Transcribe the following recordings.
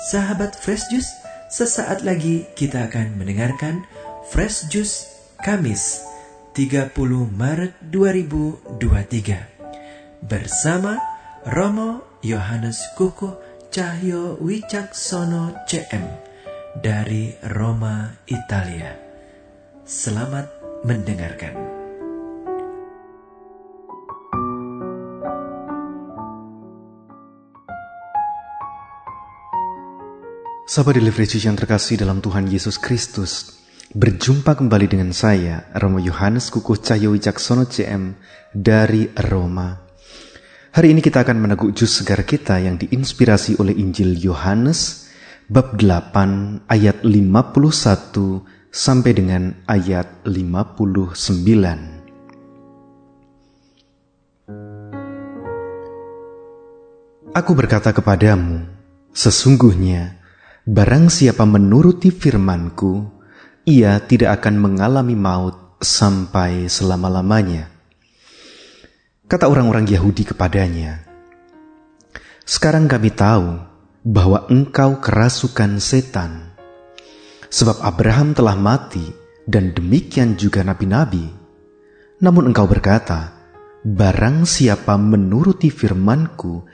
Sahabat Fresh Juice, sesaat lagi kita akan mendengarkan Fresh Juice Kamis 30 Maret 2023 bersama Romo Yohanes Kuku Cahyo Wicaksono CM dari Roma, Italia. Selamat mendengarkan. Sahabat Delivery yang terkasih dalam Tuhan Yesus Kristus, berjumpa kembali dengan saya, Romo Yohanes Kukuh Cahyo Wicaksono CM dari Roma. Hari ini kita akan meneguk jus segar kita yang diinspirasi oleh Injil Yohanes bab 8 ayat 51 sampai dengan ayat 59. Aku berkata kepadamu, sesungguhnya Barang siapa menuruti firmanku, ia tidak akan mengalami maut sampai selama-lamanya. Kata orang-orang Yahudi kepadanya, Sekarang kami tahu bahwa engkau kerasukan setan, sebab Abraham telah mati dan demikian juga nabi-nabi. Namun engkau berkata, Barang siapa menuruti firmanku,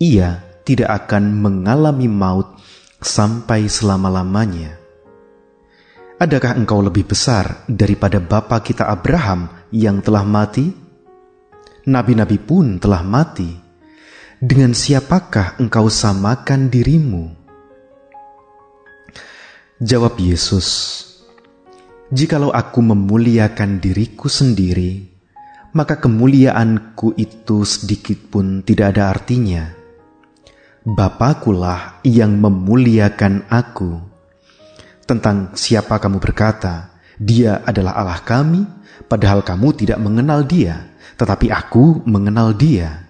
ia tidak akan mengalami maut sampai selama-lamanya. Adakah engkau lebih besar daripada bapa kita Abraham yang telah mati? Nabi-nabi pun telah mati. Dengan siapakah engkau samakan dirimu? Jawab Yesus, "Jikalau aku memuliakan diriku sendiri, maka kemuliaanku itu sedikit pun tidak ada artinya." Bapakulah yang memuliakan aku. Tentang siapa kamu berkata, dia adalah Allah kami, padahal kamu tidak mengenal dia, tetapi aku mengenal dia.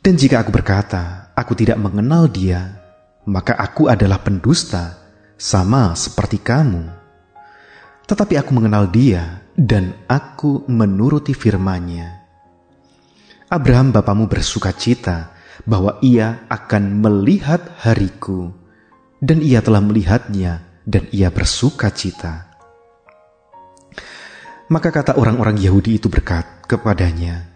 Dan jika aku berkata, aku tidak mengenal dia, maka aku adalah pendusta, sama seperti kamu. Tetapi aku mengenal dia, dan aku menuruti firman-Nya. Abraham bapamu bersuka cita bahwa ia akan melihat hariku, dan ia telah melihatnya, dan ia bersuka cita. Maka kata orang-orang Yahudi itu berkat kepadanya,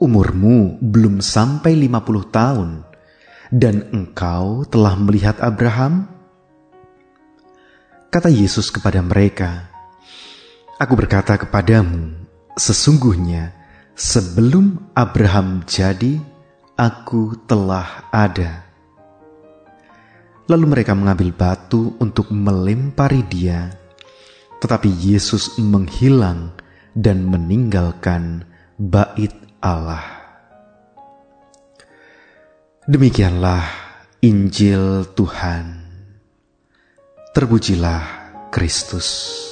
Umurmu belum sampai lima puluh tahun, dan engkau telah melihat Abraham? Kata Yesus kepada mereka, Aku berkata kepadamu, sesungguhnya sebelum Abraham jadi, Aku telah ada. Lalu mereka mengambil batu untuk melempari dia, tetapi Yesus menghilang dan meninggalkan bait Allah. Demikianlah Injil Tuhan. Terpujilah Kristus.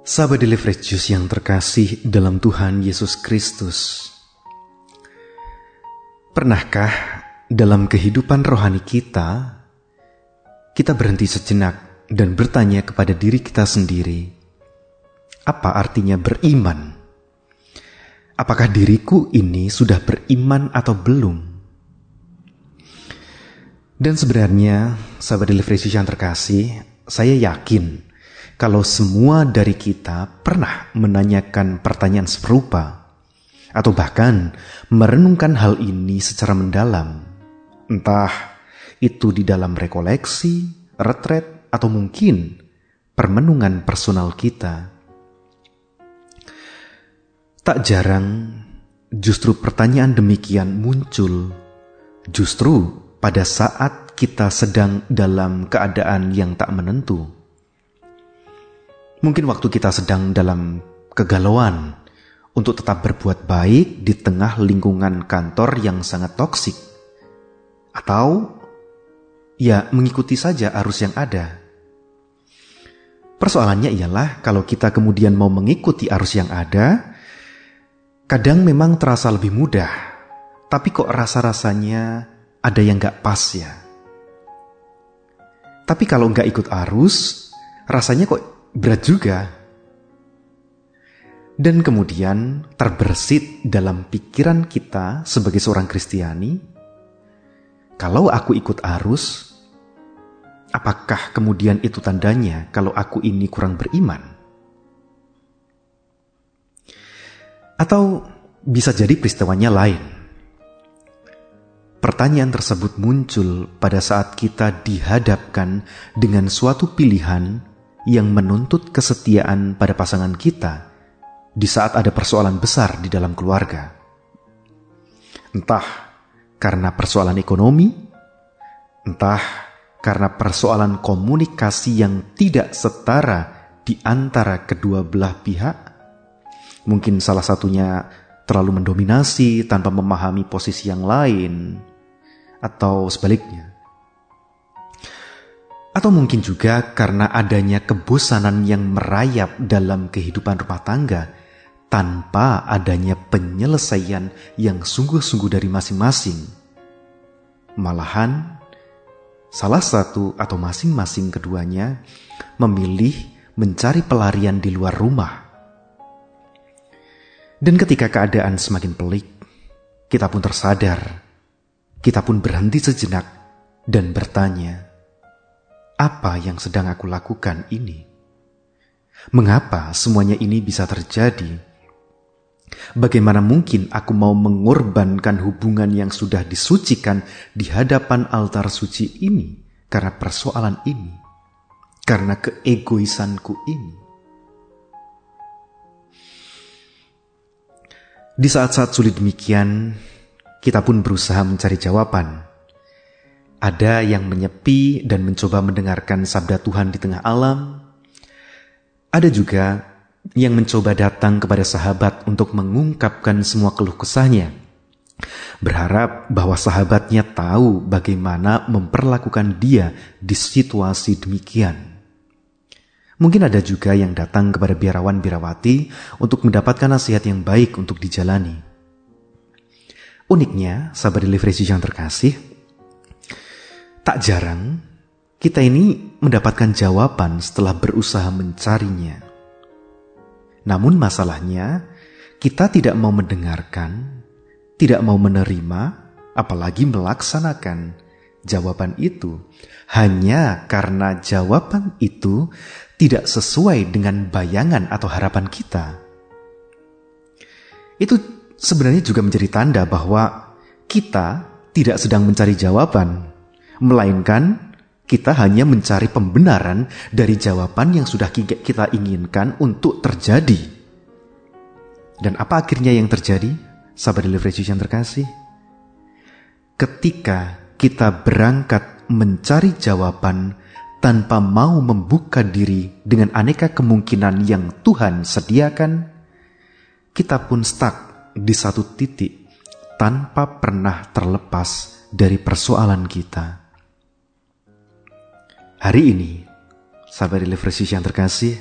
Sahabat Daily Fresh yang terkasih dalam Tuhan Yesus Kristus. Pernahkah dalam kehidupan rohani kita, kita berhenti sejenak dan bertanya kepada diri kita sendiri, apa artinya beriman? Apakah diriku ini sudah beriman atau belum? Dan sebenarnya, sahabat Daily Fresh yang terkasih, saya yakin kalau semua dari kita pernah menanyakan pertanyaan serupa, atau bahkan merenungkan hal ini secara mendalam, entah itu di dalam rekoleksi, retret, atau mungkin permenungan personal kita. Tak jarang, justru pertanyaan demikian muncul justru pada saat kita sedang dalam keadaan yang tak menentu Mungkin waktu kita sedang dalam kegalauan untuk tetap berbuat baik di tengah lingkungan kantor yang sangat toksik. Atau ya mengikuti saja arus yang ada. Persoalannya ialah kalau kita kemudian mau mengikuti arus yang ada, kadang memang terasa lebih mudah, tapi kok rasa-rasanya ada yang gak pas ya. Tapi kalau nggak ikut arus, rasanya kok berat juga. Dan kemudian terbersit dalam pikiran kita sebagai seorang Kristiani, kalau aku ikut arus, apakah kemudian itu tandanya kalau aku ini kurang beriman? Atau bisa jadi peristiwanya lain. Pertanyaan tersebut muncul pada saat kita dihadapkan dengan suatu pilihan yang menuntut kesetiaan pada pasangan kita di saat ada persoalan besar di dalam keluarga. Entah karena persoalan ekonomi, entah karena persoalan komunikasi yang tidak setara di antara kedua belah pihak. Mungkin salah satunya terlalu mendominasi tanpa memahami posisi yang lain, atau sebaliknya. Atau mungkin juga karena adanya kebosanan yang merayap dalam kehidupan rumah tangga tanpa adanya penyelesaian yang sungguh-sungguh dari masing-masing. Malahan, salah satu atau masing-masing keduanya memilih mencari pelarian di luar rumah. Dan ketika keadaan semakin pelik, kita pun tersadar, kita pun berhenti sejenak dan bertanya, "Apa yang sedang aku lakukan ini? Mengapa semuanya ini bisa terjadi?" Bagaimana mungkin aku mau mengorbankan hubungan yang sudah disucikan di hadapan altar suci ini karena persoalan ini, karena keegoisanku ini? Di saat-saat sulit demikian, kita pun berusaha mencari jawaban. Ada yang menyepi dan mencoba mendengarkan sabda Tuhan di tengah alam. Ada juga yang mencoba datang kepada sahabat untuk mengungkapkan semua keluh kesahnya. Berharap bahwa sahabatnya tahu bagaimana memperlakukan dia di situasi demikian. Mungkin ada juga yang datang kepada biarawan birawati untuk mendapatkan nasihat yang baik untuk dijalani. Uniknya, sahabat delivery yang terkasih, tak jarang kita ini mendapatkan jawaban setelah berusaha mencarinya. Namun masalahnya, kita tidak mau mendengarkan, tidak mau menerima, apalagi melaksanakan jawaban itu, hanya karena jawaban itu tidak sesuai dengan bayangan atau harapan kita. Itu sebenarnya juga menjadi tanda bahwa kita tidak sedang mencari jawaban, melainkan kita hanya mencari pembenaran dari jawaban yang sudah kita inginkan untuk terjadi. Dan apa akhirnya yang terjadi? Sahabat delivery yang terkasih. Ketika kita berangkat mencari jawaban tanpa mau membuka diri dengan aneka kemungkinan yang Tuhan sediakan, kita pun stuck di satu titik tanpa pernah terlepas dari persoalan kita. Hari ini, sahabat Deliverance yang terkasih,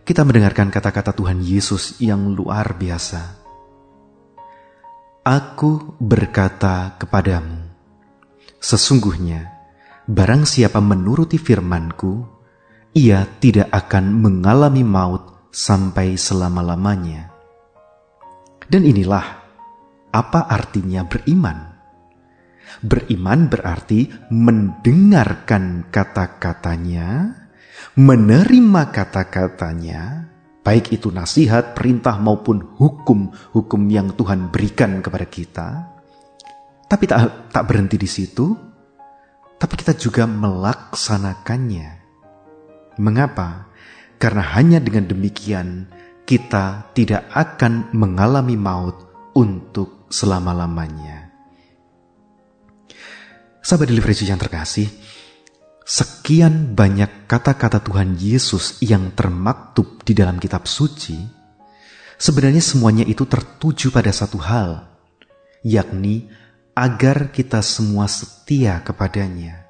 kita mendengarkan kata-kata Tuhan Yesus yang luar biasa. Aku berkata kepadamu, sesungguhnya barang siapa menuruti firmanku, ia tidak akan mengalami maut sampai selama-lamanya. Dan inilah apa artinya beriman. Beriman berarti mendengarkan kata-katanya, menerima kata-katanya, baik itu nasihat, perintah maupun hukum-hukum yang Tuhan berikan kepada kita. Tapi tak, tak berhenti di situ, tapi kita juga melaksanakannya. Mengapa? Karena hanya dengan demikian kita tidak akan mengalami maut untuk selama-lamanya. Sahabat delivery yang terkasih, sekian banyak kata-kata Tuhan Yesus yang termaktub di dalam kitab suci, sebenarnya semuanya itu tertuju pada satu hal, yakni agar kita semua setia kepadanya,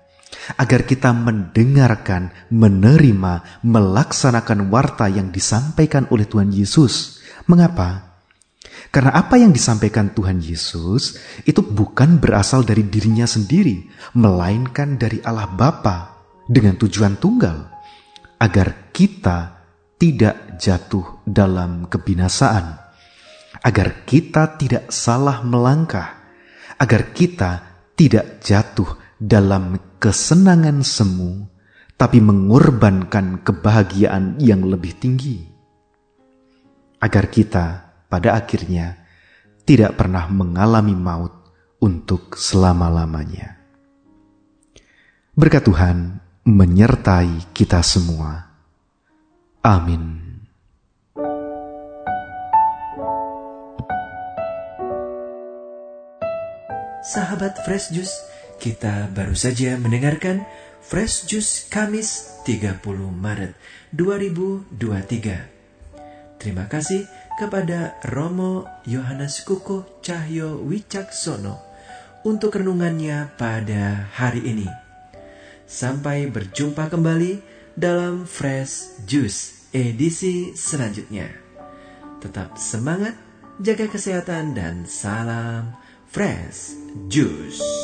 agar kita mendengarkan, menerima, melaksanakan warta yang disampaikan oleh Tuhan Yesus. Mengapa? Karena apa yang disampaikan Tuhan Yesus itu bukan berasal dari dirinya sendiri, melainkan dari Allah Bapa, dengan tujuan tunggal, agar kita tidak jatuh dalam kebinasaan, agar kita tidak salah melangkah, agar kita tidak jatuh dalam kesenangan semu, tapi mengorbankan kebahagiaan yang lebih tinggi, agar kita pada akhirnya tidak pernah mengalami maut untuk selama-lamanya. Berkat Tuhan menyertai kita semua. Amin. Sahabat Fresh Juice, kita baru saja mendengarkan Fresh Juice Kamis 30 Maret 2023. Terima kasih kepada Romo Yohanes Kuko Cahyo Wicaksono untuk renungannya pada hari ini. Sampai berjumpa kembali dalam Fresh Juice edisi selanjutnya. Tetap semangat, jaga kesehatan dan salam Fresh Juice.